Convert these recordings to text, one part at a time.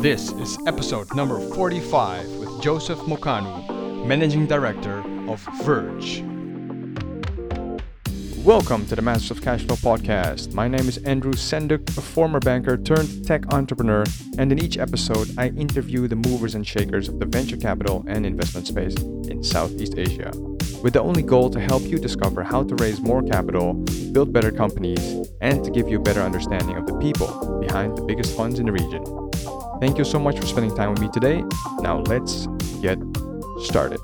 This is episode number 45 with Joseph Mocanu, Managing Director of Verge. Welcome to the Masters of Cashflow podcast. My name is Andrew Senduk, a former banker turned tech entrepreneur, and in each episode, I interview the movers and shakers of the venture capital and investment space in Southeast Asia, with the only goal to help you discover how to raise more capital, build better companies, and to give you a better understanding of the people behind the biggest funds in the region. Thank you so much for spending time with me today. Now, let's get started.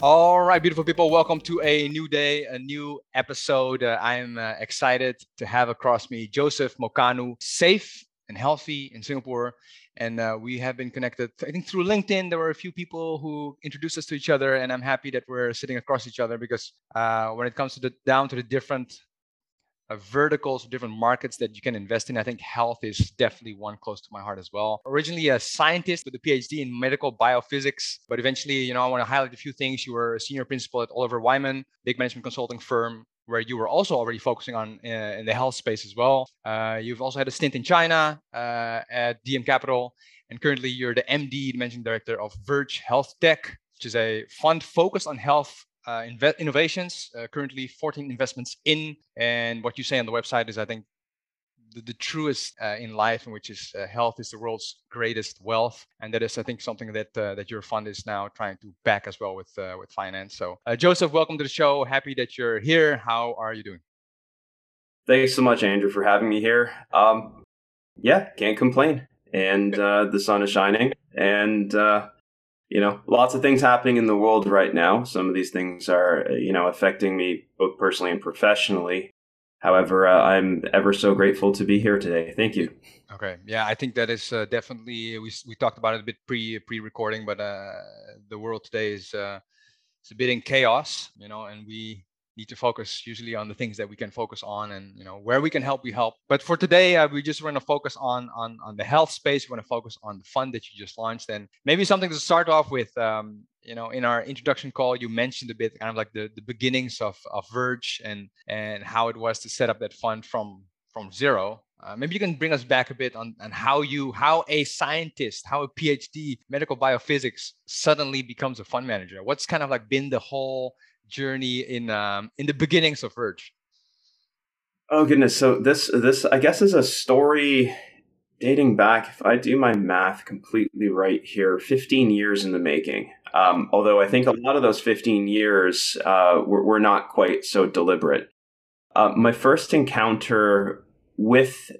All right, beautiful people, welcome to a new day, a new episode. Uh, I'm uh, excited to have across me Joseph Mocanu, safe and healthy in Singapore. And uh, we have been connected, I think, through LinkedIn. There were a few people who introduced us to each other, and I'm happy that we're sitting across each other because uh, when it comes to the down to the different uh, verticals, different markets that you can invest in. I think health is definitely one close to my heart as well. Originally a scientist with a PhD in medical biophysics, but eventually, you know, I want to highlight a few things. You were a senior principal at Oliver Wyman, big management consulting firm, where you were also already focusing on uh, in the health space as well. Uh, you've also had a stint in China uh, at DM Capital, and currently you're the MD, the managing director of Verge Health Tech, which is a fund focused on health uh, innovations. Uh, currently, 14 investments in, and what you say on the website is, I think, the, the truest uh, in life, which is uh, health is the world's greatest wealth, and that is, I think, something that uh, that your fund is now trying to back as well with uh, with finance. So, Joseph, welcome to the show. Happy that you're here. How are you doing? Thanks so much, Andrew, for having me here. Um, yeah, can't complain, and the sun is shining, and you know, lots of things happening in the world right now. Some of these things are, you know, affecting me both personally and professionally. However, uh, I'm ever so grateful to be here today. Thank you. Okay, yeah, I think that is uh, definitely we we talked about it a bit pre pre recording, but uh, the world today is uh, it's a bit in chaos, you know, and we need to focus usually on the things that we can focus on and you know where we can help we help. But for today uh, we just want to focus on on on the health space we want to focus on the fund that you just launched and maybe something to start off with um, you know in our introduction call you mentioned a bit kind of like the, the beginnings of of verge and and how it was to set up that fund from from zero. Uh, maybe you can bring us back a bit on, on how you how a scientist how a phd medical biophysics suddenly becomes a fund manager. What's kind of like been the whole journey in um, in the beginnings of Verge? Oh goodness! So this this I guess is a story dating back. If I do my math completely right here, fifteen years in the making. Um, although I think a lot of those fifteen years uh, were, were not quite so deliberate. Uh, my first encounter with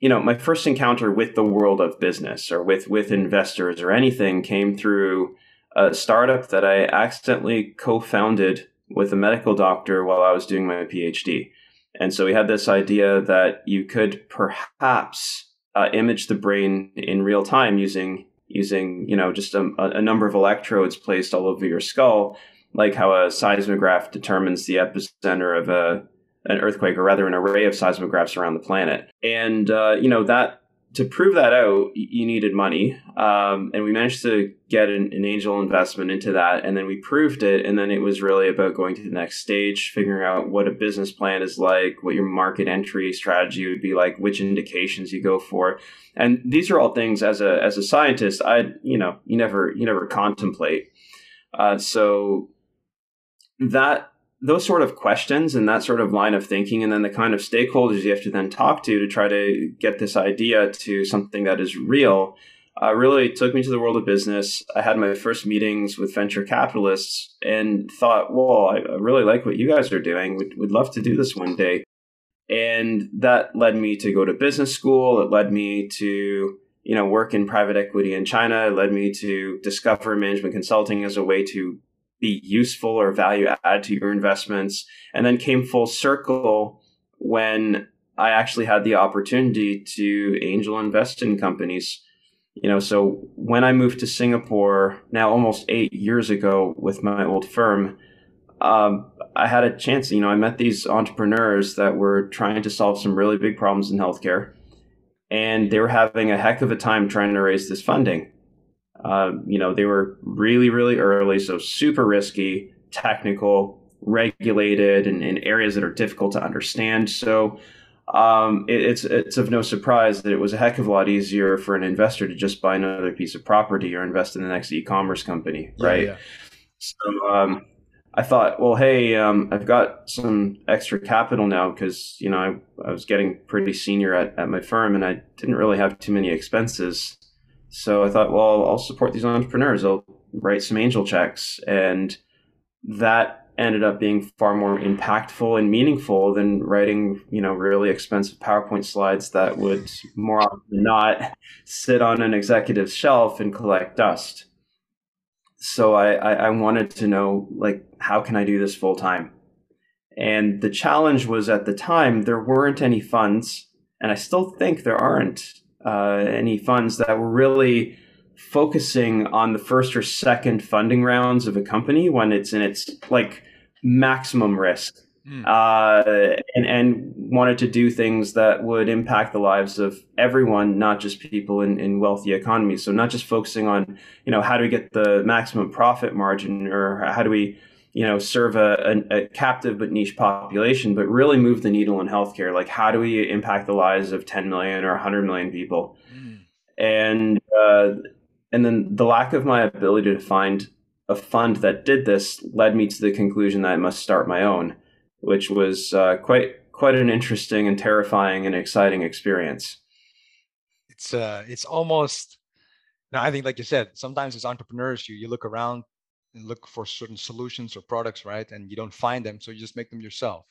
you know my first encounter with the world of business or with with investors or anything came through a startup that I accidentally co founded with a medical doctor while I was doing my PhD. And so we had this idea that you could perhaps uh, image the brain in real time using using you know just a, a, number of electrodes placed all over your skull, like how a seismograph determines the epicenter of a an earthquake, or rather an array of seismographs around the planet. And uh, you know that to prove that out, you needed money. Um, and we managed to get an, an, angel investment into that. And then we proved it. And then it was really about going to the next stage, figuring out what a business plan is like, what your market entry strategy would be like, which indications you go for. And these are all things as a, as a scientist, I, you know, you never, you never contemplate. Uh, so that those sort of questions and that sort of line of thinking, and then the kind of stakeholders you have to then talk to to try to get this idea to something that is real, uh, really took me to the world of business. I had my first meetings with venture capitalists and thought, I, I really like what you guys are doing. Would would love to do this one day. And that led me to go to business school. It led me to you know work in private equity in China. It led me to discover management consulting as a way to be useful or value add to your investments. And then came full circle when I actually had the opportunity to angel invest in companies. You know, so when I moved to Singapore now almost eight years ago with my old firm, um, I had a chance. You know, I met these entrepreneurs that were trying to solve some really big problems in healthcare, and they were having a heck of a time trying to raise this funding. Uh, you know, they were really, really early, so super risky, technical, regulated, and in areas that are difficult to understand. So um, it, it's it's of no surprise that it was a heck of a lot easier for an investor to just buy another piece of property or invest in the next e-commerce company, right? Yeah, yeah. So um, I thought, well, hey, um, I've got some extra capital now because you know I, I was getting pretty senior at, at my firm and I didn't really have too many expenses. So I thought, well, I'll support these entrepreneurs. I'll write some angel checks, and that ended up being far more impactful and meaningful than writing, you know, really expensive PowerPoint slides that would more often than not sit on an executive's shelf and collect dust. So I, I, I wanted to know, like, how can I do this full time? And the challenge was at the time there weren't any funds, and I still think there aren't uh, any funds that were really focusing on the first or second funding rounds of a company when it's in its like maximum risk mm. uh, and, and wanted to do things that would impact the lives of everyone, not just people in, in wealthy economies. So not just focusing on, you know, how do we get the maximum profit margin or how do we, you know, serve a, a, a captive but niche population, but really move the needle in healthcare. Like how do we impact the lives of 10 million or 100 million people? Mm. And, uh, and then the lack of my ability to find a fund that did this led me to the conclusion that I must start my own, which was uh, quite quite an interesting and terrifying and exciting experience. It's uh, it's almost. Now I think, like you said, sometimes as entrepreneurs, you you look around and look for certain solutions or products, right, and you don't find them, so you just make them yourself.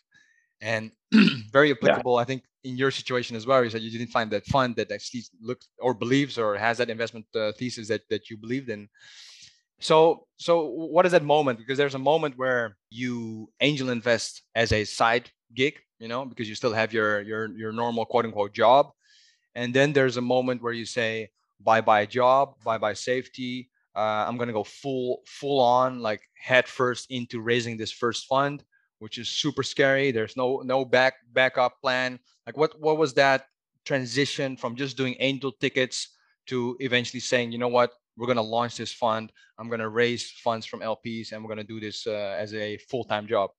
And very applicable, yeah. I think, in your situation as well. You said you didn't find that fund that actually looks or believes or has that investment uh, thesis that that you believed in so, so what is that moment? Because there's a moment where you angel invest as a side gig, you know, because you still have your your your normal quote unquote job, and then there's a moment where you say bye bye job, bye bye safety. Uh, I'm gonna go full full on like head first into raising this first fund, which is super scary. There's no no back backup plan. Like what what was that transition from just doing angel tickets to eventually saying, you know what, we're going to launch this fund. I'm going to raise funds from LPs and we're going to do this uh, as a full time job?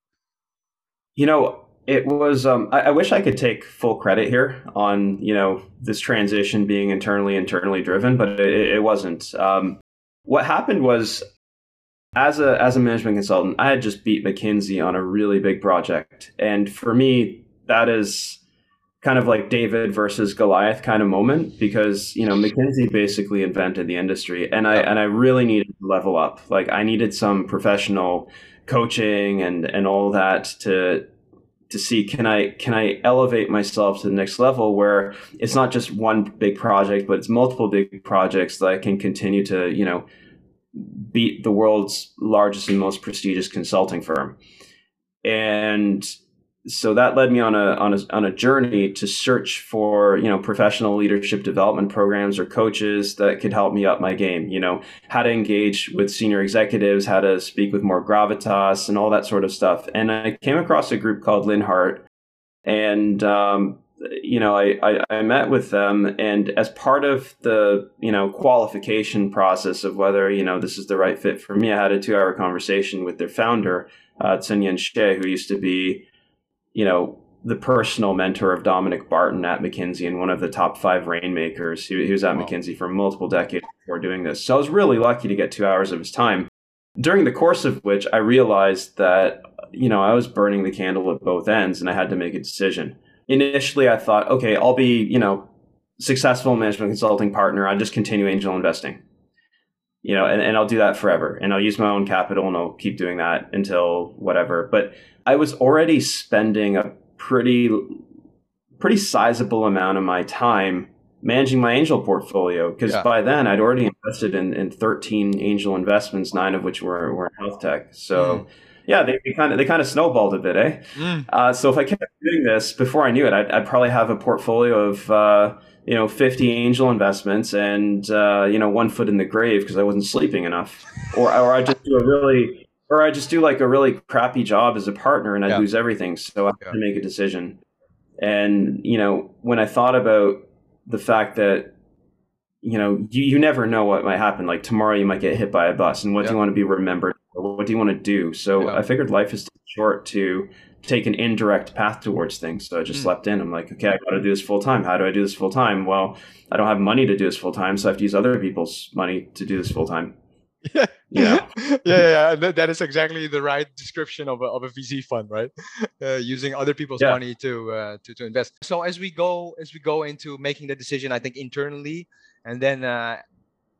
You know, it was, um, I, I, wish I could take full credit here on, you know, this transition being internally, internally driven, but it, it wasn't. Um, what happened was as a, as a management consultant, I had just beat McKinsey on a really big project. And for me, that is, kind of like David versus Goliath kind of moment because you know McKinsey basically invented the industry and I and I really needed to level up like I needed some professional coaching and and all that to to see can I can I elevate myself to the next level where it's not just one big project but it's multiple big projects that I can continue to you know beat the world's largest and most prestigious consulting firm. And so that led me on a on a on a journey to search for you know professional leadership development programs or coaches that could help me up my game. You know how to engage with senior executives, how to speak with more gravitas, and all that sort of stuff. And I came across a group called Linhart, and um, you know I, I I met with them, and as part of the you know qualification process of whether you know this is the right fit for me, I had a two hour conversation with their founder, uh, Tsun-yan Hsieh, who used to be you know, the personal mentor of Dominic Barton at McKinsey and one of the top five rainmakers. He, he was at wow. McKinsey for multiple decades before doing this. So I was really lucky to get two hours of his time. During the course of which I realized that, you know, I was burning the candle at both ends and I had to make a decision. Initially, I thought, okay, I'll be, you know, successful management consulting partner. I'll just continue angel investing you know, and, and I'll do that forever. And I'll use my own capital and I'll keep doing that until whatever. But I was already spending a pretty pretty sizable amount of my time managing my angel portfolio because yeah. by then I'd already invested in, in 13 angel investments, nine of which were, were in health tech. So mm. yeah, they, they, kind of they kind of snowballed a bit, eh? Mm. Uh, so if I kept doing this before I knew it, I'd, I'd probably have a portfolio of uh, you know 50 angel investments and uh, you know one foot in the grave because I wasn't sleeping enough, or or I just do a really or I just do like a really crappy job as a partner and I yeah. lose everything. So I have yeah. to make a decision. And you know when I thought about the fact that you know you, you never know what might happen like tomorrow you might get hit by a bus and what yeah. do you want to be remembered or what do you want to do so i figured life is too short to take an indirect path towards things. So I just mm. slept in. I'm like, okay, I got to do this full time. How do I do this full time? Well, I don't have money to do this full time, so I have to use other people's money to do this full time. Yeah. Yeah. yeah, yeah, yeah. That is exactly the right description of a, of a VC fund, right? Uh, using other people's yeah. money to, uh, to to invest. So as we go as we go into making the decision, I think internally, and then uh,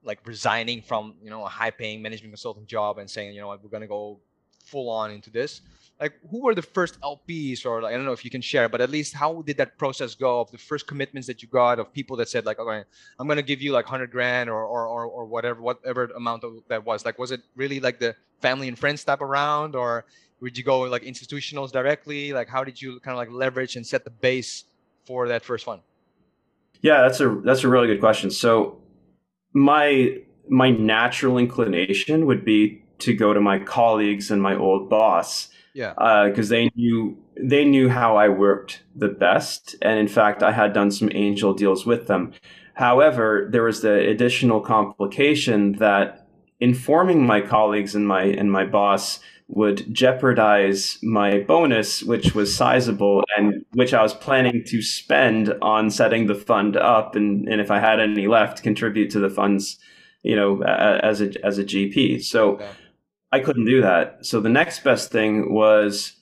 like resigning from you know a high paying management consulting job and saying you know what we're gonna go full on into this. Like who were the first lps or like, i don't know if you can share but at least how did that process go of the first commitments that you got of people that said like okay i'm gonna give you like 100 grand or or or, or whatever whatever amount of that was. Like was it really like the family and friends type around or would you go like institutionals directly? Like how did you kind of like leverage and set the base for that first fund yeah that's a that's a really good question. So my my natural inclination would be to go to my colleagues and my old boss yeah because uh, they knew they knew how i worked the best and in fact i had done some angel deals with them however there was the additional complication that informing my colleagues and my and my boss would jeopardize my bonus, which was sizable and which I was planning to spend on setting the fund up, and, and if I had any left, contribute to the funds, you know, as a as a GP. So. I couldn't do that. So the next best thing was,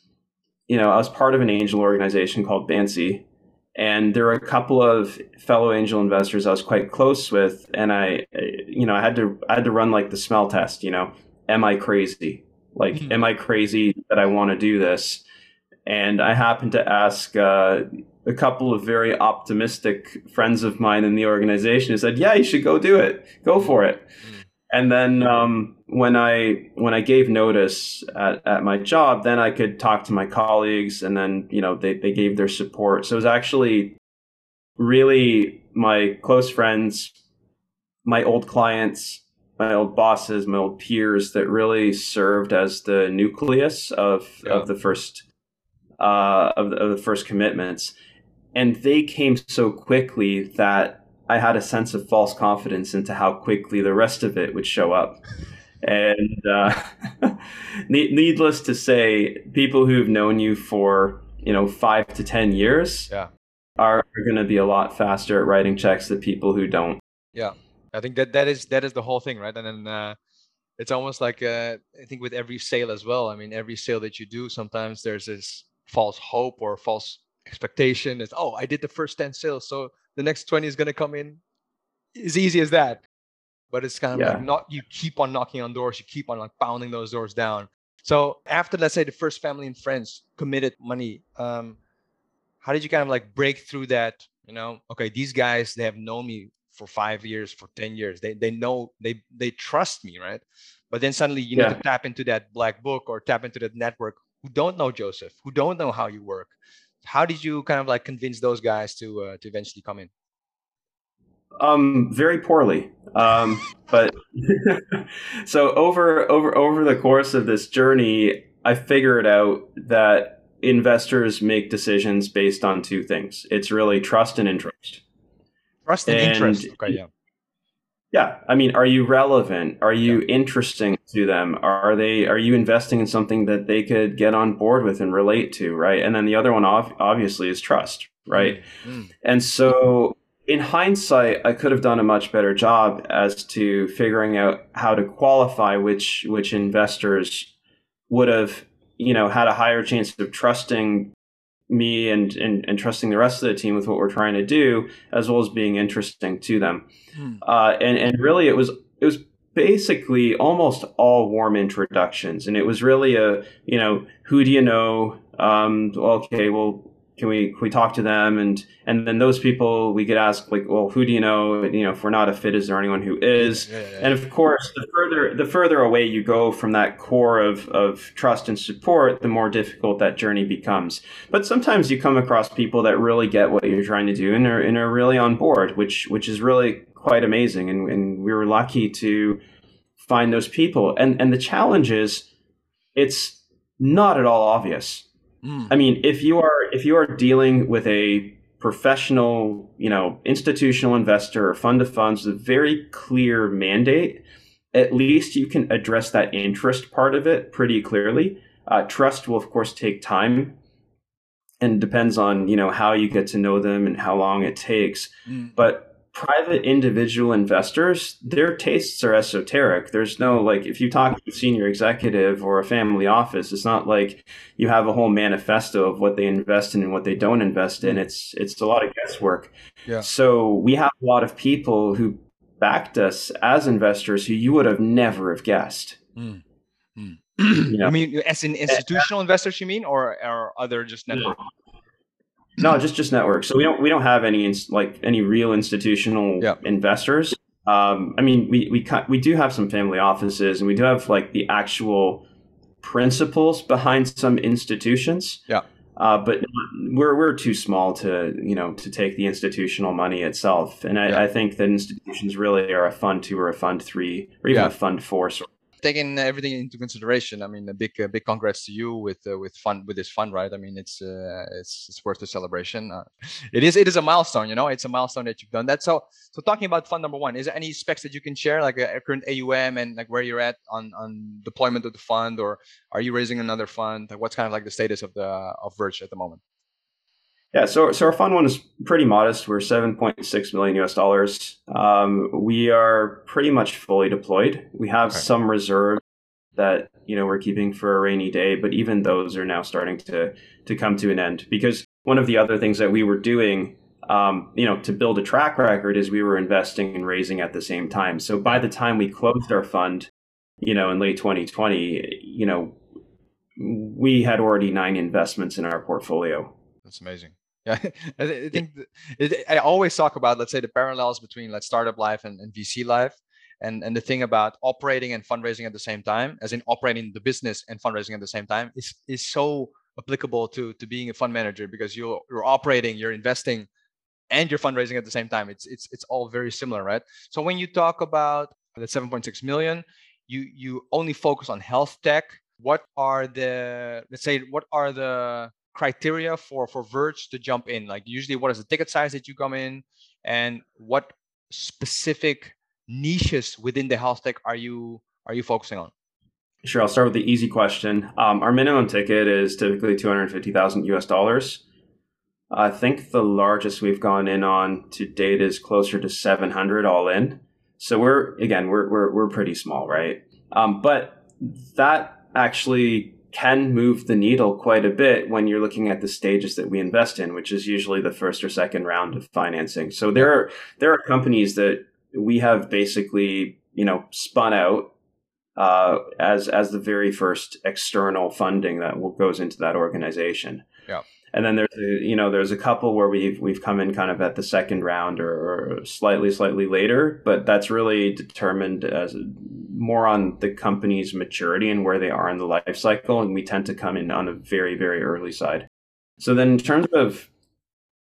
you know, I was part of an angel organization called BANSEA, and there were a couple of fellow angel investors I was quite close with, and I, you know, I had to I had to run like the smell test. You know, am I crazy? Like, mm-hmm. am I crazy that I want to do this? And I happened to ask uh, a couple of very optimistic friends of mine in the organization who said, "Yeah, you should go do it. Go for it." Mm-hmm. And then um, when I when I gave notice at, at my job, then I could talk to my colleagues, and then you know they they gave their support. So it was actually really my close friends, my old clients, my old bosses, my old peers that really served as the nucleus of yeah. of the first uh, of, the, of the first commitments, and they came so quickly that I had a sense of false confidence into how quickly the rest of it would show up. And uh, needless to say, people who've known you for you know five to ten years yeah. are, are going to be a lot faster at writing checks than people who don't. Yeah. I think that that is that is the whole thing, right? And then uh, it's almost like uh, I think with every sale as well. I mean, every sale that you do, sometimes there's this false hope or false expectation. Is oh, I did the first ten sales, so the next twenty is going to come in as easy as that. But it's kind of yeah. like not you keep on knocking on doors, you keep on like pounding those doors down. So after let's say the first family and friends committed money, um, how did you kind of like break through that? You know, okay, these guys they have known me for five years, for 10 years. They, they know, they, they trust me, right? But then suddenly you yeah. need to tap into that black book or tap into that network who don't know Joseph, who don't know how you work. How did you kind of like convince those guys to uh, to eventually come in? Um, very poorly. Um, but so over over over the course of this journey, I figured out that investors make decisions based on two things. It's really trust and interest. Trust and, and interest. Okay, yeah. Yeah, I mean, are you relevant? Are you yeah. interesting to them? Are they? Are you investing in something that they could get on board with and relate to, right? And then the other one, obviously, is trust, right? Mm-hmm. And so, in hindsight, I could have done a much better job as to figuring out how to qualify which which investors would have, you know, had a higher chance of trusting me and, and, and trusting the rest of the team with what we're trying to do, as well as being interesting to them. Hmm. Uh, and and really, it was it was basically almost all warm introductions, and it was really a you know who do you know? Um, okay, well can we can we talk to them? And and then those people we could ask like well who do you know? You know if we're not a fit is there anyone who is? Yeah, yeah, yeah. and of course the further the further away you go from that core of of trust and support the more difficult that journey becomes. But sometimes you come across people that really get what you're trying to do and are, and are really on board which which is really quite amazing. And, and we were lucky to find those people. And and the challenge is it's not at all obvious Mm. I mean, if you are if you are dealing with a professional, you know, institutional investor or fund of funds with a very clear mandate, at least you can address that interest part of it pretty clearly. Uh, trust will, of course, take time. and depends on you know how you get to know them and how long it takes. Mm. But private individual investors, their tastes are esoteric. There's no like if you talk to a senior executive or a family office, it's not like you have a whole manifesto of what they invest in and what they don't invest in. It's it's a lot of guesswork. Yeah. So we have a lot of people who backed us as investors who you would have never have guessed. Mm. Mm. you know? I mean, as in institutional investors, you mean, or or other just network? No, just just networks. So we don't we don't have any like any real institutional yep. investors. Um, I mean, we we we do have some family offices, and we do have like the actual principles behind some institutions. Yeah. Uh, but we're we're too small to you know to take the institutional money itself, and I, yeah. I think that institutions really are a fund two or a fund three or even yeah. a fund four sort taking everything into consideration, I mean, a big, a big congrats to you with uh, with fun with this fund, right? I mean, it's uh, it's it's worth the celebration. Uh, it is it is a milestone, you know. It's a milestone that you've done that. So so talking about fund number one, is there any specs that you can share, like a, current AUM and like where you're at on on deployment of the fund, or are you raising another fund? Like, what's kind of like the status of the of Verge at the moment? Yeah, so so our fund one is pretty modest. We're seven point six million US dollars. Um, we are pretty much fully deployed. We have okay. some reserve that you know we're keeping for a rainy day, but even those are now starting to to come to an end because one of the other things that we were doing. Um, you know, to build a track record is we were investing and raising at the same time. So by the time we closed our fund, you know, in late 2020, you know, we had already nine investments in our portfolio. That's amazing. Yeah, I think it, I always talk about, let's say, the parallels between like startup life and, and VC life, and and the thing about operating and fundraising at the same time, as in operating the business and fundraising at the same time, is is so applicable to to being a fund manager because you're you're operating, you're investing, and you're fundraising at the same time. It's it's it's all very similar, right? So when you talk about the 7.6 million, you you only focus on health tech. What are the let's say what are the criteria for for Verge to jump in? Like usually, what is the ticket size that you come in, and what specific niches within the health tech are you are you focusing on? Sure, I'll start with the easy question. Um, our minimum ticket is typically two hundred fifty thousand US dollars. I think the largest we've gone in on to date is closer to seven hundred all in. So we're again we're we're we're pretty small, right? Um, but that actually can move the needle quite a bit when you're looking at the stages that we invest in, which is usually the first or second round of financing. So there are there are companies that we have basically you know spun out uh, as as the very first external funding that goes into that organization. Yeah. And then there's a, you know there's a couple where we've we've come in kind of at the second round or, or slightly slightly later, but that's really determined as more on the company's maturity and where they are in the life cycle, and we tend to come in on a very very early side. So then in terms of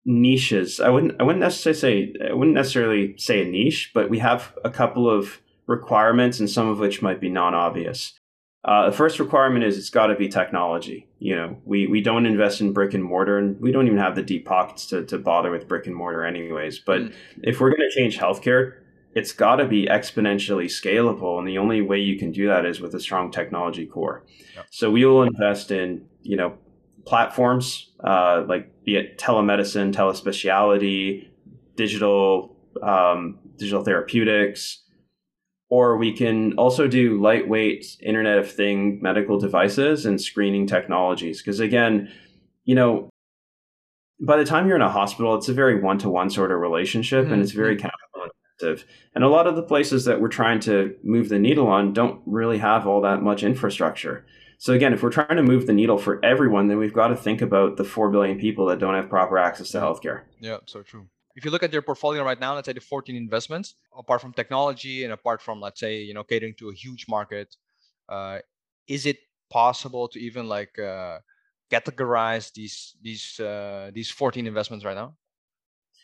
niches, I wouldn't I wouldn't necessarily say I wouldn't necessarily say a niche, but we have a couple of requirements, and some of which might be non obvious. Uh, the first requirement is it's got to be technology. You know, we, we don't invest in brick and mortar, and we don't even have the deep pockets to, to bother with brick and mortar, anyways. But mm. if we're going to change healthcare, it's got to be exponentially scalable, and the only way you can do that is with a strong technology core. Yep. So we will invest in you know platforms uh, like be it telemedicine, telespeciality, digital um, digital therapeutics or we can also do lightweight Internet of Thing medical devices and screening technologies. Because again, you know, by the time you're in a hospital, it's a very one to one sort of relationship mm-hmm. and it's very mm-hmm. capital intensive. And a lot of the places that we're trying to move the needle on don't really have all that much infrastructure. So again, if we're trying to move the needle for everyone, then we've got to think about the 4 billion people that don't have proper access to healthcare. Yeah, so true if you look at your portfolio right now, let's say the 14 investments, apart from technology and apart from let's say you know catering to a huge market, uh, is it possible to even like uh, categorize these these uh, these 14 investments right now?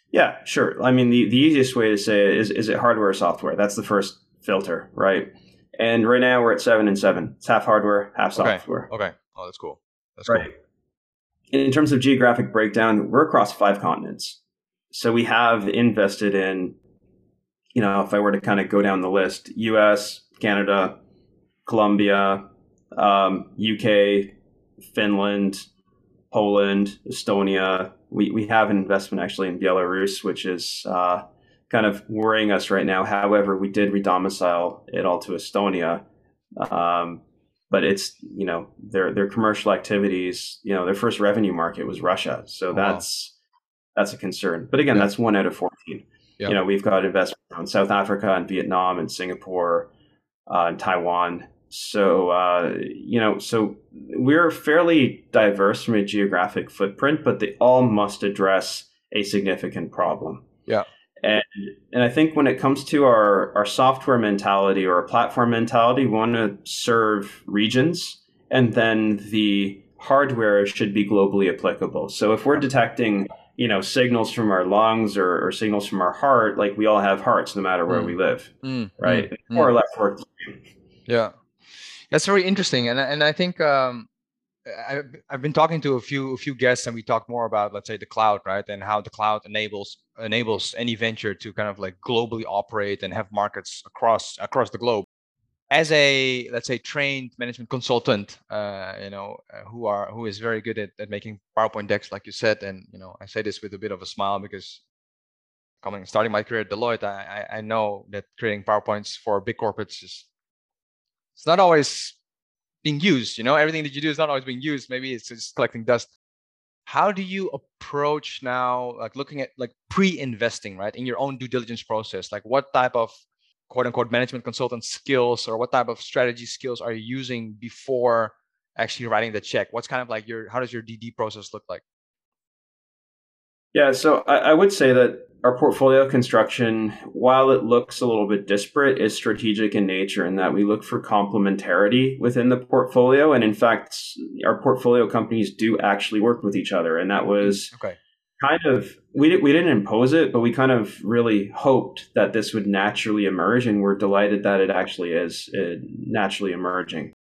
Yeah, sure. I mean, the, the easiest way to say it is is it hardware or software? That's the first filter, right? And right now we're at seven and seven. It's half hardware, half software. Okay. okay. Oh, that's cool. That's right. Cool. In terms of geographic breakdown, we're across five continents so we have invested in, you know, if I were to kind of go down the list, US, Canada, Colombia, um, UK, Finland, Poland, Estonia. We we have an investment actually in Belarus, which is uh, kind of worrying us right now. However, we did redomicile it all to Estonia. Um, but it's you know their their commercial activities you know their first revenue market was russia so that's. That's a concern but again yeah. that's one out of 14 yeah. you know we've got investment in south africa and vietnam and singapore uh, and taiwan so uh, you know so we're fairly diverse from a geographic footprint but they all must address a significant problem yeah and and I think when it comes to our our software mentality or our platform mentality, we want to serve regions, and then the hardware should be globally applicable. So if we're detecting you know signals from our lungs or, or signals from our heart, like we all have hearts no matter where mm. we live, mm. right? Mm. More or less work. Yeah, that's very interesting, and and I think. Um, I've, I've been talking to a few a few guests and we talked more about let's say the cloud right and how the cloud enables enables any venture to kind of like globally operate and have markets across across the globe as a let's say trained management consultant uh, you know uh, who are who is very good at, at making powerpoint decks like you said and you know i say this with a bit of a smile because coming starting my career at deloitte i i know that creating powerpoints for big corporates is it's not always being used you know? Everything that you do is not always being used. Maybe it's just collecting dust. How do you approach now like looking at like pre-investing right in your own due diligence process? Like what type of quote unquote management consultant skills or what type of strategy skills are you using before actually writing the check what's kind of like your how does your dd process look like yeah so i, I would say that our portfolio construction, while it looks a little bit disparate, is strategic in nature in that we look for complementarity within the portfolio. And in fact, our portfolio companies do actually work with each other. And that was okay. Kind of, we, we didn't impose it, but we kind of really hoped that this would naturally emerge. And we're delighted that it actually is uh, naturally emerging.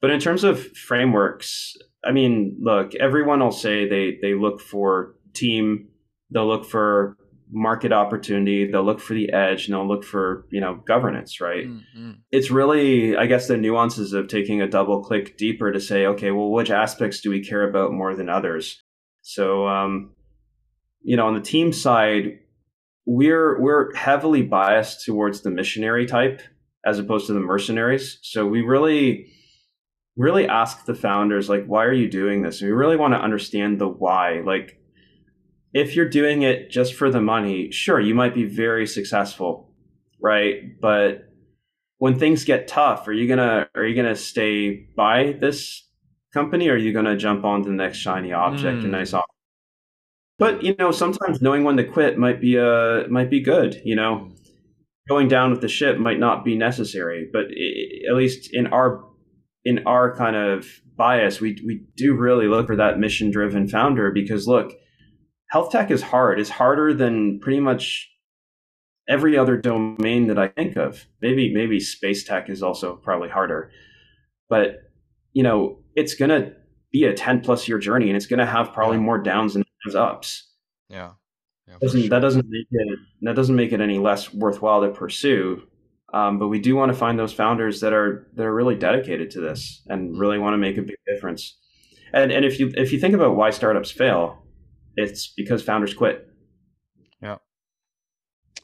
But in terms of frameworks, I mean, look, everyone will say they, they look for team, they'll look for market opportunity they'll look for the edge and they'll look for you know governance right mm-hmm. it's really i guess the nuances of taking a double click deeper to say okay well which aspects do we care about more than others so um you know on the team side we're we're heavily biased towards the missionary type as opposed to the mercenaries so we really really ask the founders like why are you doing this and we really want to understand the why like if you're doing it just for the money, sure, you might be very successful, right? But when things get tough, are you gonna are you gonna stay by this company, or are you gonna jump on to the next shiny object, mm. a nice object? But you know, sometimes knowing when to quit might be uh, might be good. You know, going down with the ship might not be necessary, but it, at least in our in our kind of bias, we we do really look for that mission driven founder because look health tech is hard. It's harder than pretty much every other domain that I think of. Maybe maybe space tech is also probably harder. But you know, it's gonna be a 10 plus year journey and it's gonna have probably more downs and ups. Yeah. yeah doesn't, sure. That doesn't make it that doesn't make it any less worthwhile to pursue. Um, but we do want to find those founders that are that are really dedicated to this and really want to make a big difference. And and if you if you think about why startups fail, it's because founders quit. Yeah.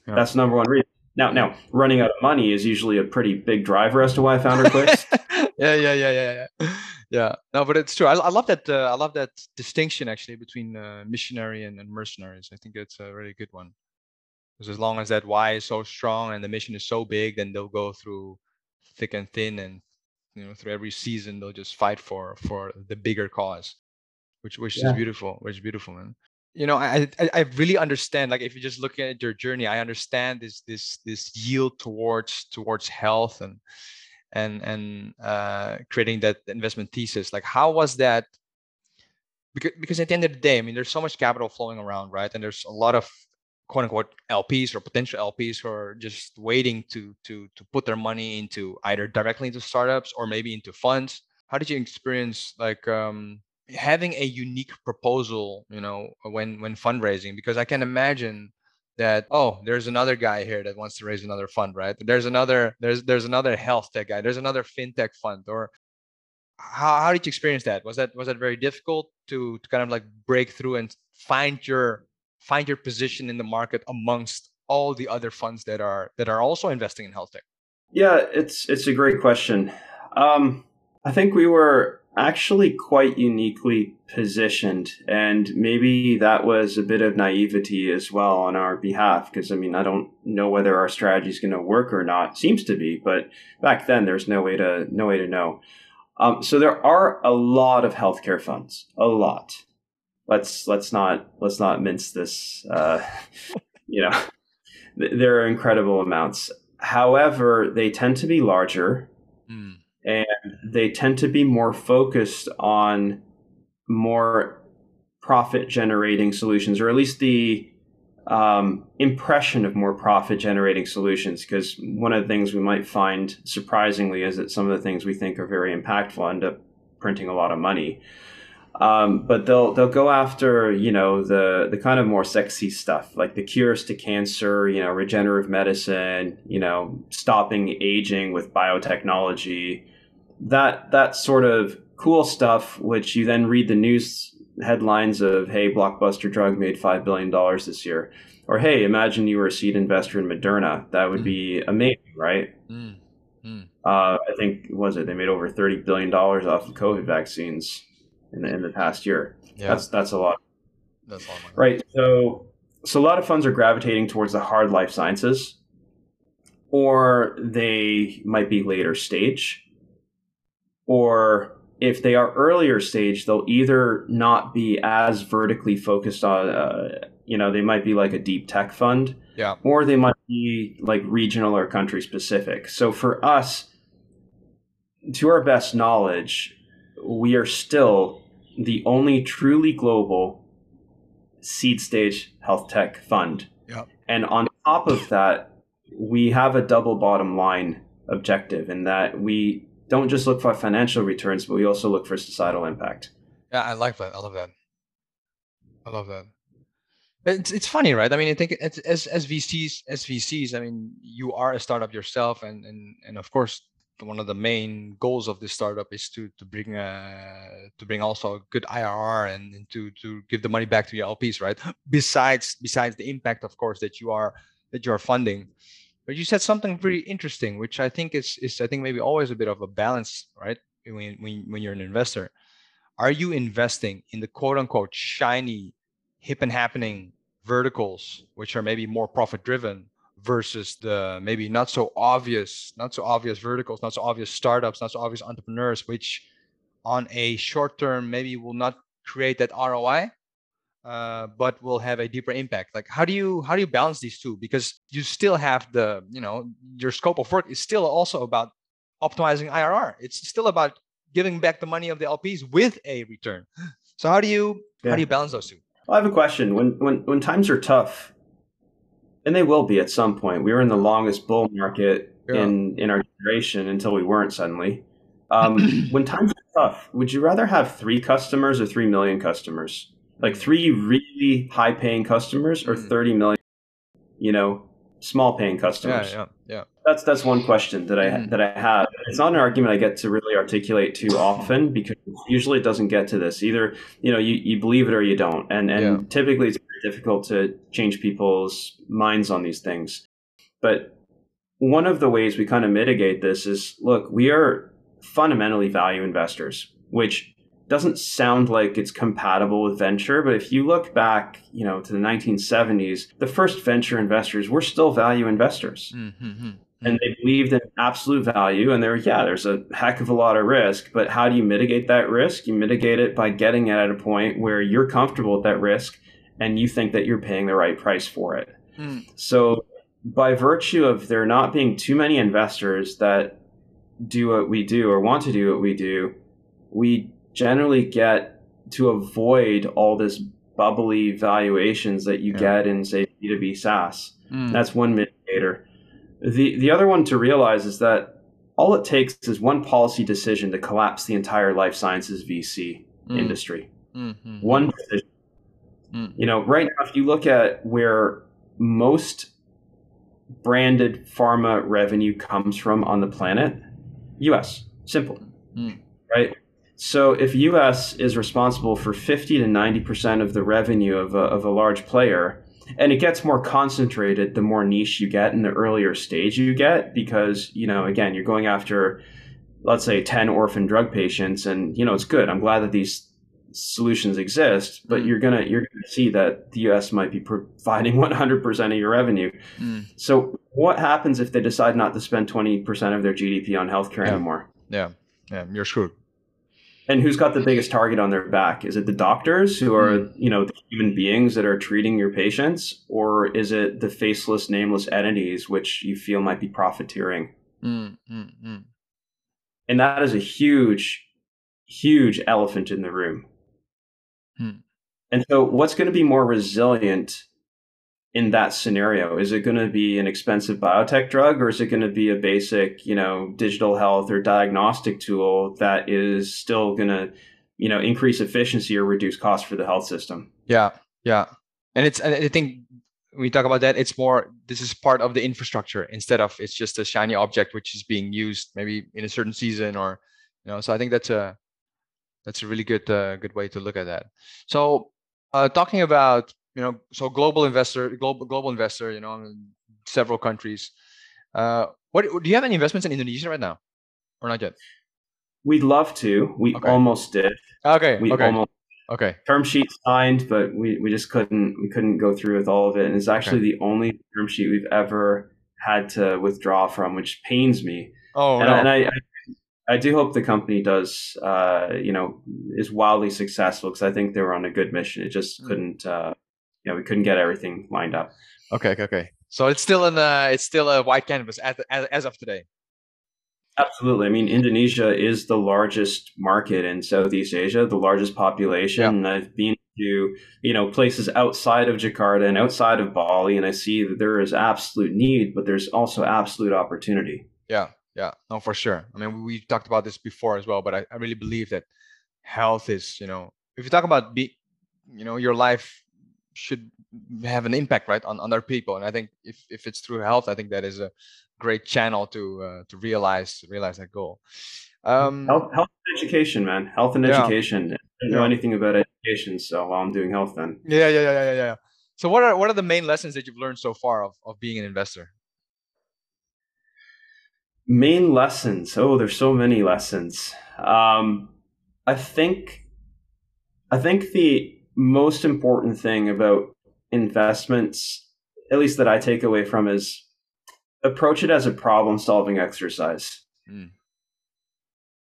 yeah. That's number one reason. Now, now running out of money is usually a pretty big driver as to why a founder quits. yeah, yeah, yeah, yeah, yeah. Yeah, no, but it's true. I, I love that. Uh, I love that distinction actually between uh, missionary and, and mercenaries. I think it's a really good one. Because as long as that why is so strong and the mission is so big, then they'll go through thick and thin, and you know, through every season, they'll just fight for for the bigger cause which which yeah. is beautiful, which is beautiful, man. You know, I, I I really understand. Like, if you're just looking at your journey, I understand this this this yield towards towards health and and and uh, creating that investment thesis. Like, how was that? Because because at the end of the day, I mean, there's so much capital flowing around, right? And there's a lot of quote unquote LPs or potential LPs who are just waiting to to to put their money into either directly into startups or maybe into funds. How did you experience like um, having a unique proposal you know when when fundraising because i can imagine that oh there's another guy here that wants to raise another fund right there's another there's there's another health tech guy there's another fintech fund or how, how did you experience that? Was that was that very difficult to, to kind of like break through and find your find your position in the market amongst all the other funds that are that are also investing in health tech? Yeah, it's it's a great question. Um, I think we were actually quite uniquely positioned, and maybe that was a bit of naivety as well on our behalf. Because I mean, I don't know whether our strategy is going to work or not. Seems to be, but back then there's no way to no way to know. Um, so there are a lot of healthcare funds, a lot. Let's let's not let's not mince this. Uh, you know, there are incredible amounts. However, they tend to be larger, mm. And they tend to be more focused on more profit generating solutions, or at least the um, impression of more profit generating solutions. Because one of the things we might find surprisingly is that some of the things we think are very impactful end up printing a lot of money. Um, but they'll they'll go after you know the the kind of more sexy stuff like the cures to cancer, you know, regenerative medicine, you know, stopping aging with biotechnology, that that sort of cool stuff, which you then read the news headlines of hey, blockbuster drug made five billion dollars this year, or hey, imagine you were a seed investor in Moderna, that would mm. be amazing, right? Mm. Mm. Uh, I think was it they made over thirty billion dollars off of COVID vaccines in the, in the past year. Yeah. That's that's a lot. That's a lot. Right. So so a lot of funds are gravitating towards the hard life sciences, or they might be later stage, or if they are earlier stage, they'll either not be as vertically focused on, uh, you know, they might be like a deep tech fund, yeah, or they might be like regional or country specific. So for us, to our best knowledge, we are still the only truly global seed stage health tech fund. Yep. And on top of that, we have a double bottom line objective in that we don't just look for financial returns, but we also look for societal impact. Yeah, I like that. I love that. I love that. It's, it's funny, right? I mean, I think as as VCs, as VCs, I mean, you are a startup yourself, and and and of course, one of the main goals of this startup is to to bring uh to bring also a good IRR and, and to to give the money back to your LPs, right? Besides besides the impact, of course, that you are that you are funding. But you said something pretty interesting, which I think is is I think maybe always a bit of a balance, right? When when when you're an investor, are you investing in the quote unquote shiny, hip and happening verticals, which are maybe more profit driven, versus the maybe not so obvious, not so obvious verticals, not so obvious startups, not so obvious entrepreneurs, which on a short term maybe will not create that ROI, uh, but will have a deeper impact. Like how do you how do you balance these two? Because you still have the you know your scope of work is still also about optimizing IRR. It's still about giving back the money of the LPs with a return. So how do you yeah. how do you balance those two? Well, I have a question. When when when times are tough, and they will be at some point. We were in the longest bull market yeah. in in our generation until we weren't suddenly. Um, when times are tough, would you rather have three customers or three million customers? Like three really high paying customers or mm. thirty million, you know, small paying customers? Yeah, yeah, yeah. That's that's one question that I mm. that I have. It's not an argument I get to really articulate too often because usually it doesn't get to this. Either you know you, you believe it or you don't, and and yeah. typically it's difficult to change people's minds on these things. But one of the ways we kind of mitigate this is look, we are fundamentally value investors, which doesn't sound like it's compatible with venture, but if you look back, you know, to the 1970s, the first venture investors were still value investors. Mm-hmm. And they believed in absolute value, and there, yeah, there's a heck of a lot of risk. But how do you mitigate that risk? You mitigate it by getting it at a point where you're comfortable with that risk and you think that you're paying the right price for it. Mm. So, by virtue of there not being too many investors that do what we do or want to do what we do, we generally get to avoid all this bubbly valuations that you yeah. get in, say, B2B SaaS. Mm. That's one mitigator. The, the other one to realize is that all it takes is one policy decision to collapse the entire life sciences VC mm. industry. Mm-hmm. One decision Mm. You know, right now, if you look at where most branded pharma revenue comes from on the planet, US. Simple. Mm. Right? So if US is responsible for 50 to 90% of the revenue of a, of a large player, and it gets more concentrated the more niche you get in the earlier stage you get because, you know, again, you're going after let's say 10 orphan drug patients and you know it's good. I'm glad that these solutions exist, but mm. you're gonna you're gonna see that the U.S. might be providing 100% of your revenue. Mm. So what happens if they decide not to spend 20% of their GDP on healthcare yeah. anymore? Yeah, yeah, you're screwed. And who's got the biggest target on their back? Is it the doctors who are mm. you know the human beings that are treating your patients, or is it the faceless, nameless entities which you feel might be profiteering? Mm, mm, mm. And that is a huge, huge elephant in the room Hmm. And so, what's going to be more resilient in that scenario? Is it going to be an expensive biotech drug, or is it going to be a basic, you know, digital health or diagnostic tool that is still going to, you know, increase efficiency or reduce cost for the health system? Yeah, yeah, and it's I think when we talk about that, it's more this is part of the infrastructure instead of it's just a shiny object which is being used maybe in a certain season or you know. So I think that's a that's a really good uh, good way to look at that. So uh, talking about you know so global investor global global investor you know in several countries. Uh, what do you have any investments in Indonesia right now, or not yet? We'd love to. We okay. almost did. Okay. We okay. almost okay term sheet signed, but we, we just couldn't we couldn't go through with all of it. And it's actually okay. the only term sheet we've ever had to withdraw from, which pains me. Oh, and, no. I, and I, I I do hope the company does, uh, you know, is wildly successful because I think they were on a good mission. It just mm. couldn't, uh, know, we couldn't get everything lined up. Okay, okay. So it's still in a, it's still a white canvas as, as of today. Absolutely. I mean, Indonesia is the largest market in Southeast Asia, the largest population. Yeah. And I've been to, you know, places outside of Jakarta and outside of Bali, and I see that there is absolute need, but there's also absolute opportunity. Yeah, yeah no for sure i mean we talked about this before as well but I, I really believe that health is you know if you talk about be you know your life should have an impact right on other people. And i think if, if it's through health i think that is a great channel to uh, to realize realize that goal. Um health, health and education man. Health and yeah. education. I don't know anything about education so i'm doing health then. Yeah yeah yeah yeah yeah. So what are what are the main lessons that you've learned so far of, of being an investor? Main lessons. Oh, there's so many lessons. Um, I think, I think the most important thing about investments, at least that I take away from, is approach it as a problem-solving exercise. Mm.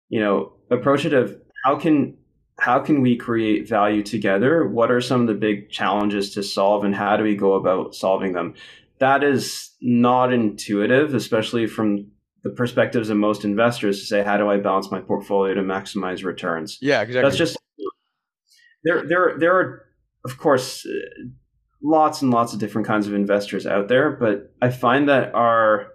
You know, approach it of how can how can we create value together? What are some of the big challenges to solve, and how do we go about solving them? That is not intuitive, especially from the perspectives of most investors to say, how do I balance my portfolio to maximize returns? Yeah, exactly. That's just there. There, there are, of course, uh, lots and lots of different kinds of investors out there, but I find that our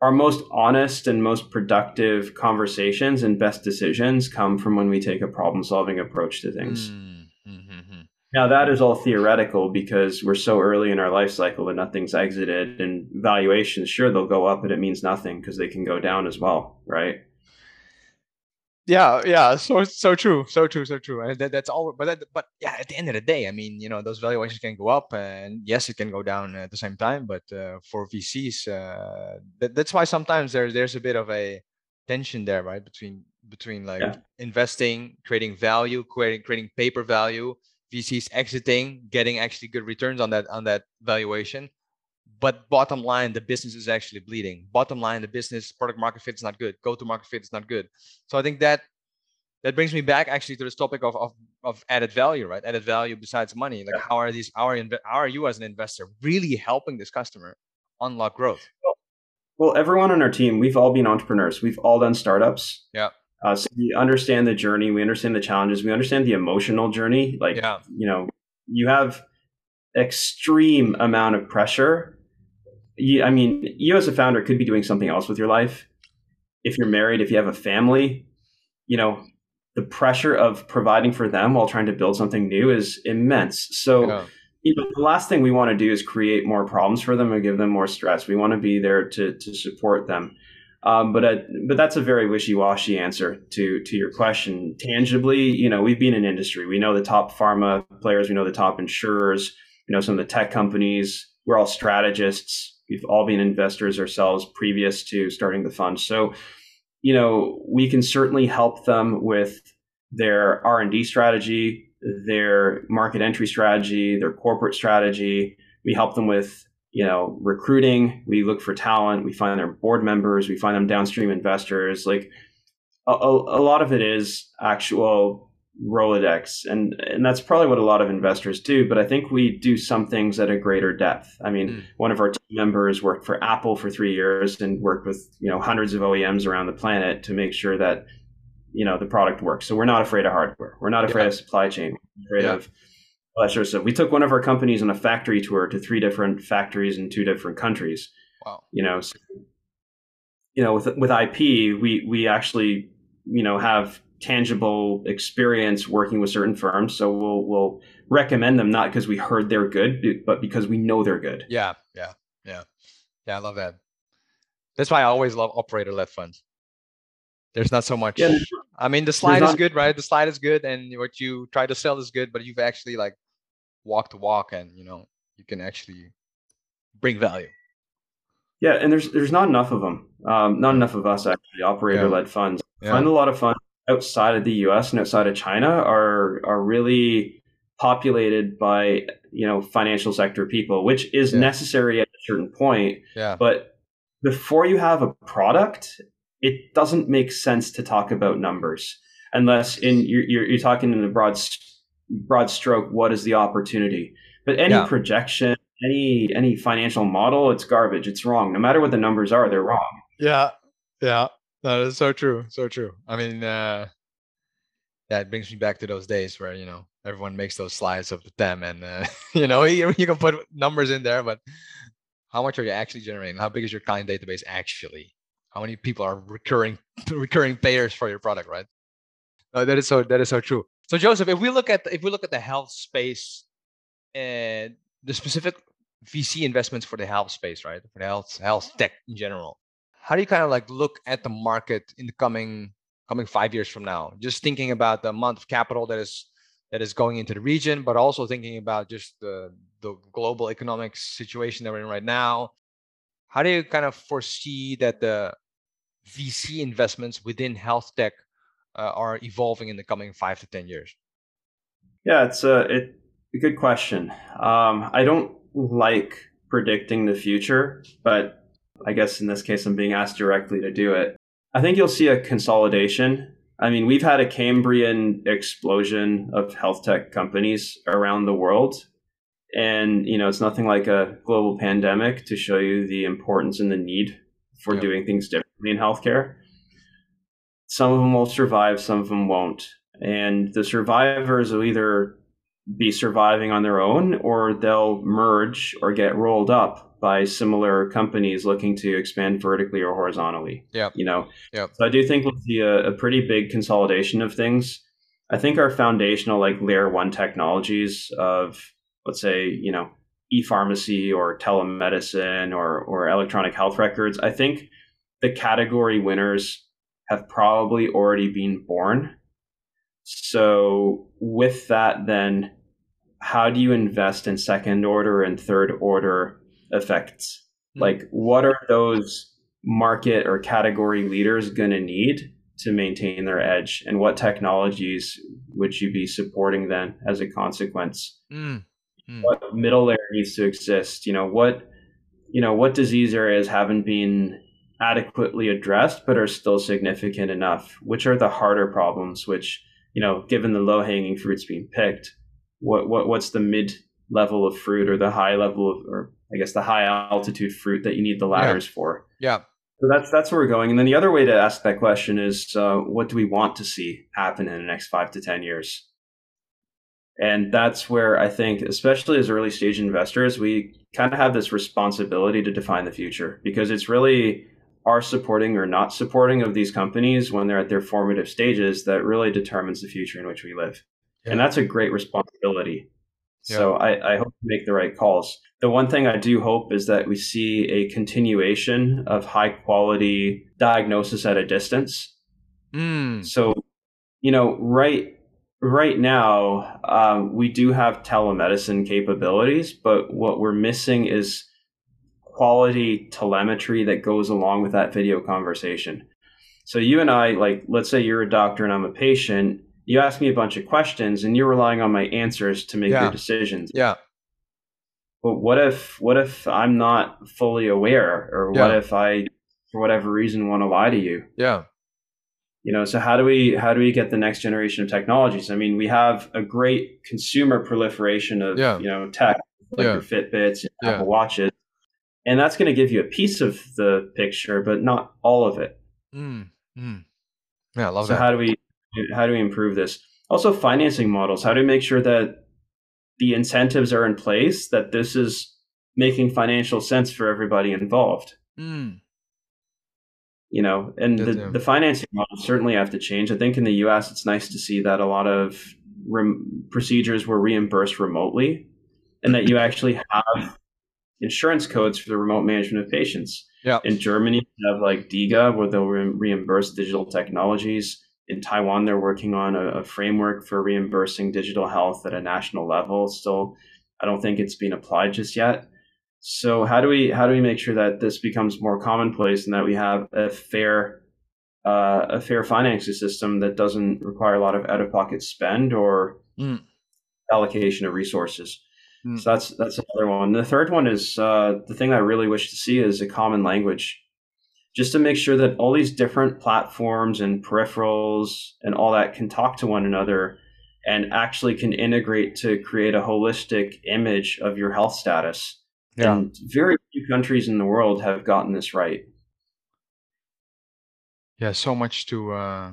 our most honest and most productive conversations and best decisions come from when we take a problem solving approach to things. Mm, mm, mm, mm. Now that is all theoretical because we're so early in our life cycle that nothing's exited and valuations, sure, they'll go up, but it means nothing because they can go down as well, right? Yeah, yeah, so so true, so true, so true, and that, that's all. But that, but yeah, at the end of the day, I mean, you know, those valuations can go up, and yes, it can go down at the same time. But uh, for VCs, uh, that, that's why sometimes there's there's a bit of a tension there, right, between between like yeah. investing, creating value, creating creating paper value, VCs exiting, getting actually good returns on that on that valuation. But bottom line, the business is actually bleeding. Bottom line, the business product market fit is not good. Go to market fit is not good. So I think that that brings me back actually to this topic of, of, of added value, right? Added value besides money. Like how are these how are, how are you as an investor really helping this customer unlock growth? Well, everyone on our team, we've all been entrepreneurs. We've all done startups. Yeah. Uh, so we understand the journey, we understand the challenges, we understand the emotional journey. Like, yeah. you know, you have extreme amount of pressure. You, I mean, you as a founder could be doing something else with your life. If you're married, if you have a family, you know, the pressure of providing for them while trying to build something new is immense. So, yeah. you know, the last thing we want to do is create more problems for them and give them more stress. We want to be there to to support them. Um, but uh, but that's a very wishy-washy answer to to your question. Tangibly, you know, we've been in industry. We know the top pharma players. We know the top insurers. You know, some of the tech companies. We're all strategists. We've all been investors ourselves previous to starting the fund. So, you know, we can certainly help them with their R and D strategy, their market entry strategy, their corporate strategy. We help them with you know recruiting we look for talent we find their board members we find them downstream investors like a, a, lot of it is actual rolodex and and that's probably what a lot of investors do but i think we do some things at a greater depth i mean mm. one of our team members worked for apple for three years and worked with you know hundreds of oems around the planet to make sure that you know the product works so we're not afraid of hardware we're not afraid yeah. of supply chain we're afraid yeah. of well, sure. So we took one of our companies on a factory tour to three different factories in two different countries. Wow. You know, so, you know, with with IP, we we actually you know have tangible experience working with certain firms. So we'll we'll recommend them not because we heard they're good, but because we know they're good. Yeah, yeah, yeah, yeah. I love that. That's why I always love operator-led funds. There's not so much. Yeah, I mean, the slide is good, right? The slide is good, and what you try to sell is good, but you've actually like walk to walk and you know you can actually bring value yeah and there's there's not enough of them um, not enough of us actually operator led yeah. funds yeah. find a lot of funds outside of the us and outside of china are are really populated by you know financial sector people which is yeah. necessary at a certain point yeah but before you have a product it doesn't make sense to talk about numbers unless in you're, you're, you're talking in a broad broad stroke, what is the opportunity? But any yeah. projection, any any financial model, it's garbage. It's wrong. No matter what the numbers are, they're wrong. Yeah, yeah, that is so true, so true. I mean, uh, it brings me back to those days where you know everyone makes those slides of them, and uh, you know you, you can put numbers in there, but how much are you actually generating? How big is your client database actually? How many people are recurring recurring payers for your product, right? No, that is so that is so true. So Joseph, if we look at if we look at the health space and the specific VC investments for the health space, right? For the health health tech in general, how do you kind of like look at the market in the coming coming five years from now? Just thinking about the amount of capital that is that is going into the region, but also thinking about just the the global economic situation that we're in right now. How do you kind of foresee that the VC investments within health tech uh, are evolving in the coming five to ten years? Yeah, it's a, it, a good question. Um, I don't like predicting the future, but I guess in this case, I'm being asked directly to do it. I think you'll see a consolidation. I mean, we've had a Cambrian explosion of health tech companies around the world. And, you know, it's nothing like a global pandemic to show you the importance and the need for yep. doing things differently in healthcare. Some of them will survive, some of them won't. And the survivors will either be surviving on their own or they'll merge or get rolled up by similar companies looking to expand vertically or horizontally. Yeah. You know, yeah. So I do think we'll see a, a pretty big consolidation of things. I think our foundational, like layer one technologies of, let's say, you know, e-pharmacy or telemedicine or or electronic health records, I think the category winners have probably already been born. So, with that, then, how do you invest in second order and third order effects? Mm-hmm. Like, what are those market or category leaders going to need to maintain their edge? And what technologies would you be supporting then as a consequence? Mm-hmm. What middle layer needs to exist? You know, what you know what disease areas haven't been adequately addressed but are still significant enough which are the harder problems which you know given the low hanging fruits being picked what, what what's the mid level of fruit or the high level of or i guess the high altitude fruit that you need the ladders yeah. for yeah so that's that's where we're going and then the other way to ask that question is uh, what do we want to see happen in the next five to ten years and that's where i think especially as early stage investors we kind of have this responsibility to define the future because it's really our supporting or not supporting of these companies when they're at their formative stages that really determines the future in which we live. Yeah. And that's a great responsibility. So I, I hope to make the right calls. The one thing I do hope is that we see a continuation of high quality diagnosis at a distance. Mm. So, you know, right right now um, we do have telemedicine capabilities, but what we're missing is quality telemetry that goes along with that video conversation. So you and I, like, let's say you're a doctor and I'm a patient. You ask me a bunch of questions, and you're relying on my answers to make Yeah. your decisions. Yeah. But what if what if I'm not fully aware, or what if I, for whatever reason, want to lie to you? Yeah. You know, so how do we how do we get the next generation of technologies? I mean, we have a great consumer proliferation of Yeah. you know tech, like Yeah. your Fitbits, and Yeah. Apple Watches, and that's going to give you a piece of the picture, but not all of it. Mm. Mm. Yeah, I love so that. how do we how do we improve this? Also, financing models. How do we make sure that the incentives are in place that this is making financial sense for everybody involved? Mm. you know and the, the financing models certainly have to change i think in the us it's nice to see that a lot of rem- procedures were reimbursed remotely and that you actually have insurance codes for the remote management of patients Yeah. in germany you have like diga where they'll re- reimburse digital technologies in taiwan they're working on a, a framework for reimbursing digital health at a national level still i don't think it's been applied just yet so how do we how do we make sure that this becomes more commonplace and that we have a fair uh, a fair financing system that doesn't require a lot of out of pocket spend or Mm. allocation of resources. Mm. So that's that's another one. The third one is uh, the thing I really wish to see is a common language, just to make sure that all these different platforms and peripherals and all that can talk to one another and actually can integrate to create a holistic image of your health status. Yeah. And very few countries in the world have gotten this right. yeah so much to uh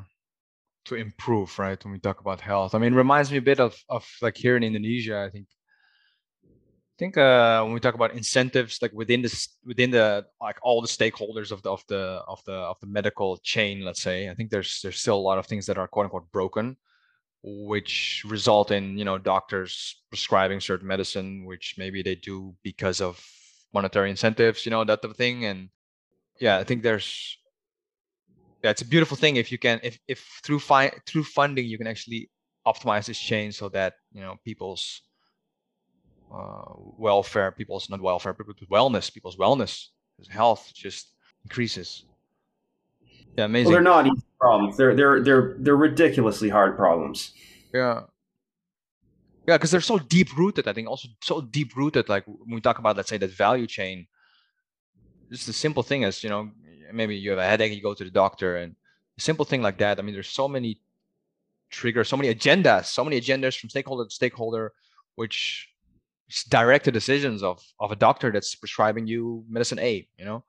to improve right when we talk about health i mean it reminds me a bit of of like here in indonesia i think think uh when we talk about incentives like within this within the like all the stakeholders of the of the of the of the medical chain let's say i think there's there's still a lot of things that are quote unquote broken which result in you know doctors prescribing certain medicine which maybe they do because of monetary incentives you know that type of thing. And yeah i think there's yeah, it's a beautiful thing if you can if if through fi- through funding you can actually optimize this chain so that you know people's uh, welfare, people's not welfare, but wellness, people's wellness, his health just increases. Yeah, amazing. Well, they're not easy problems. They're they're they're they're ridiculously hard problems. Yeah. Yeah, because they're so deep rooted. I think also so deep rooted. Like when we talk about, let's say, that value chain, just a simple thing is, you know, maybe you have a headache, you go to the doctor, and a simple thing like that. I mean, there's so many triggers, so many agendas, so many agendas from stakeholder to stakeholder, which direct the decisions of of a doctor that's prescribing you medicine A. You know,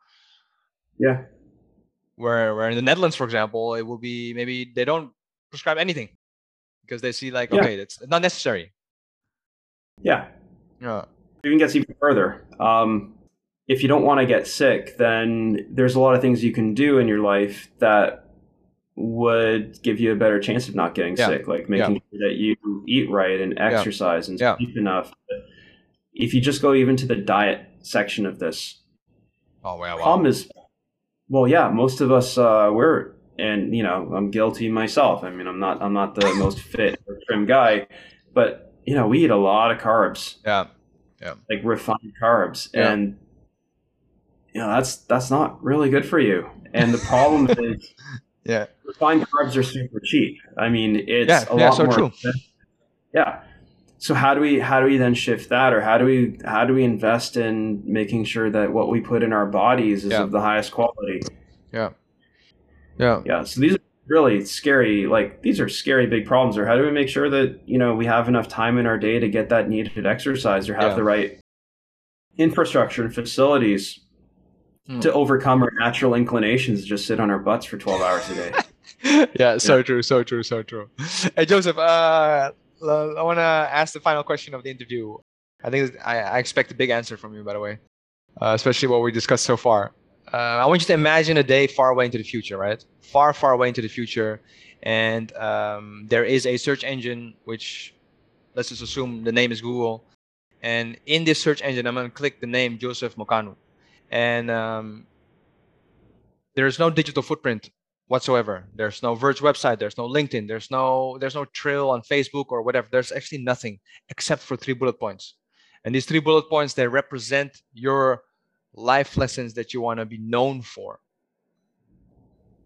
Yeah. where where in the Netherlands, for example, it will be maybe they don't prescribe anything because they see like Yeah. okay, it's not necessary. Yeah. Yeah. It even gets even further. Um, if you don't want to get sick, then there's a lot of things you can do in your life that would give you a better chance of not getting Yeah. sick, like making sure that you eat right and exercise and Yeah. sleep enough. If you just go even to the diet section of this, Oh wow. wow. problem is, well, yeah, most of us uh, we're, and you know, I'm guilty myself. I mean, I'm not, I'm not the most fit or trim guy, but you know, we eat a lot of carbs Yeah. Yeah, like refined carbs Yeah. and you know that's that's not really good for you and the problem is Yeah. refined carbs are super cheap i mean it's Yeah, a yeah, lot so more true. yeah so how do we how do we then shift that or how do we how do we invest in making sure that what we put in our bodies is Yeah. of the highest quality Yeah. Yeah. yeah so these are really scary like these are scary big problems or how do we make sure that you know we have enough time in our day to get that needed exercise or have Yeah. the right infrastructure and facilities Hmm. to overcome our natural inclinations to just sit on our butts for 12 hours a day yeah, so true, so true, so true. Hey, Joseph, uh, I want to ask the final question of the interview. I think I, I expect a big answer from you, by the way, uh, especially what we discussed so far. Uh, I want you to imagine a day far away into the future, right? Far, far away into the future, and um, there is a search engine which, let's just assume the name is Google, And in this search engine, I'm going to click the name Joseph Mocanu. And um, there's no digital footprint whatsoever. There's no Verge website. There's no LinkedIn. There's no there's no trail on Facebook or whatever. There's actually nothing except for three bullet points. And these three bullet points they represent your life lessons that you want to be known for.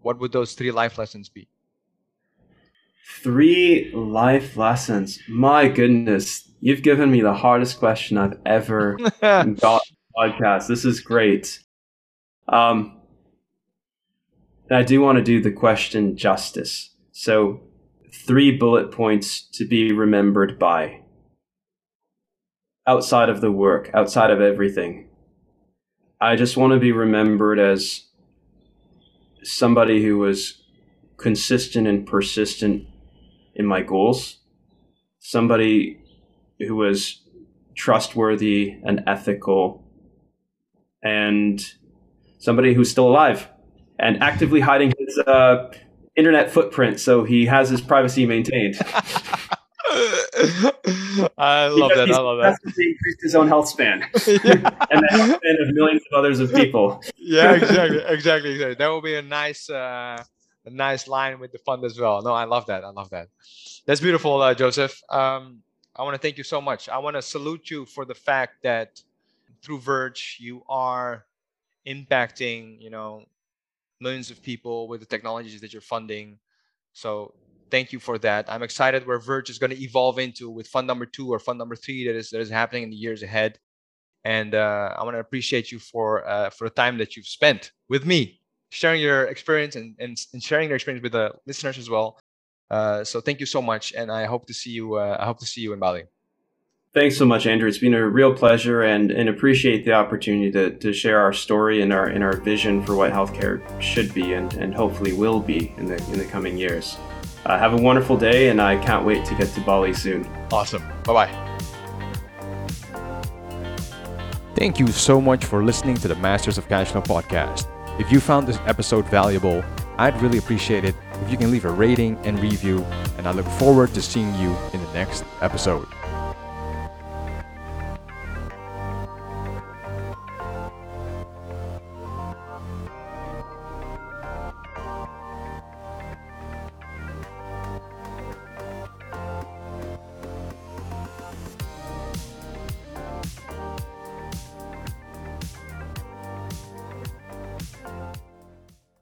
What would those three life lessons be? Three life lessons. My goodness, you've given me the hardest question I've ever got podcast. This is great. Um, I do want to do the question justice. So, three bullet points to be remembered by. Outside of the work, outside of everything. I just want to be remembered as somebody who was consistent and persistent in my goals, somebody who was trustworthy and ethical, and somebody who's still alive and actively hiding his uh, internet footprint so he has his privacy maintained. I love that. I love that. He increased his own health span and the health span of millions of others of people. yeah, exactly, exactly, exactly. That will be a nice, uh, a nice line with the fund as well. No, I love that. I love that. That's beautiful, uh, Joseph. Um, I want to thank you so much. I want to salute you for the fact that through Verge, you are impacting, you know, millions of people with the technologies that you're funding. So thank you for that. I'm excited where Verge is going to evolve into with fund number two or fund number three that is that is happening in the years ahead. And uh, I want to appreciate you for uh, for the time that you've spent with me, sharing your experience and, and, and sharing your experience with the listeners as well. Uh, so thank you so much, and I hope to see you. Uh, I hope to see you in Bali. Thanks so much, Andrew. It's been a real pleasure and, and appreciate the opportunity to, to share our story and our and our vision for what healthcare should be and, and hopefully will be in the in the coming years. Uh, have a wonderful day, and I can't wait to get to Bali soon. Awesome. Bye bye. Thank you so much for listening to the Masters of Cashflow podcast. If you found this episode valuable, I'd really appreciate it if you can leave a rating and review, and I look forward to seeing you in the next episode.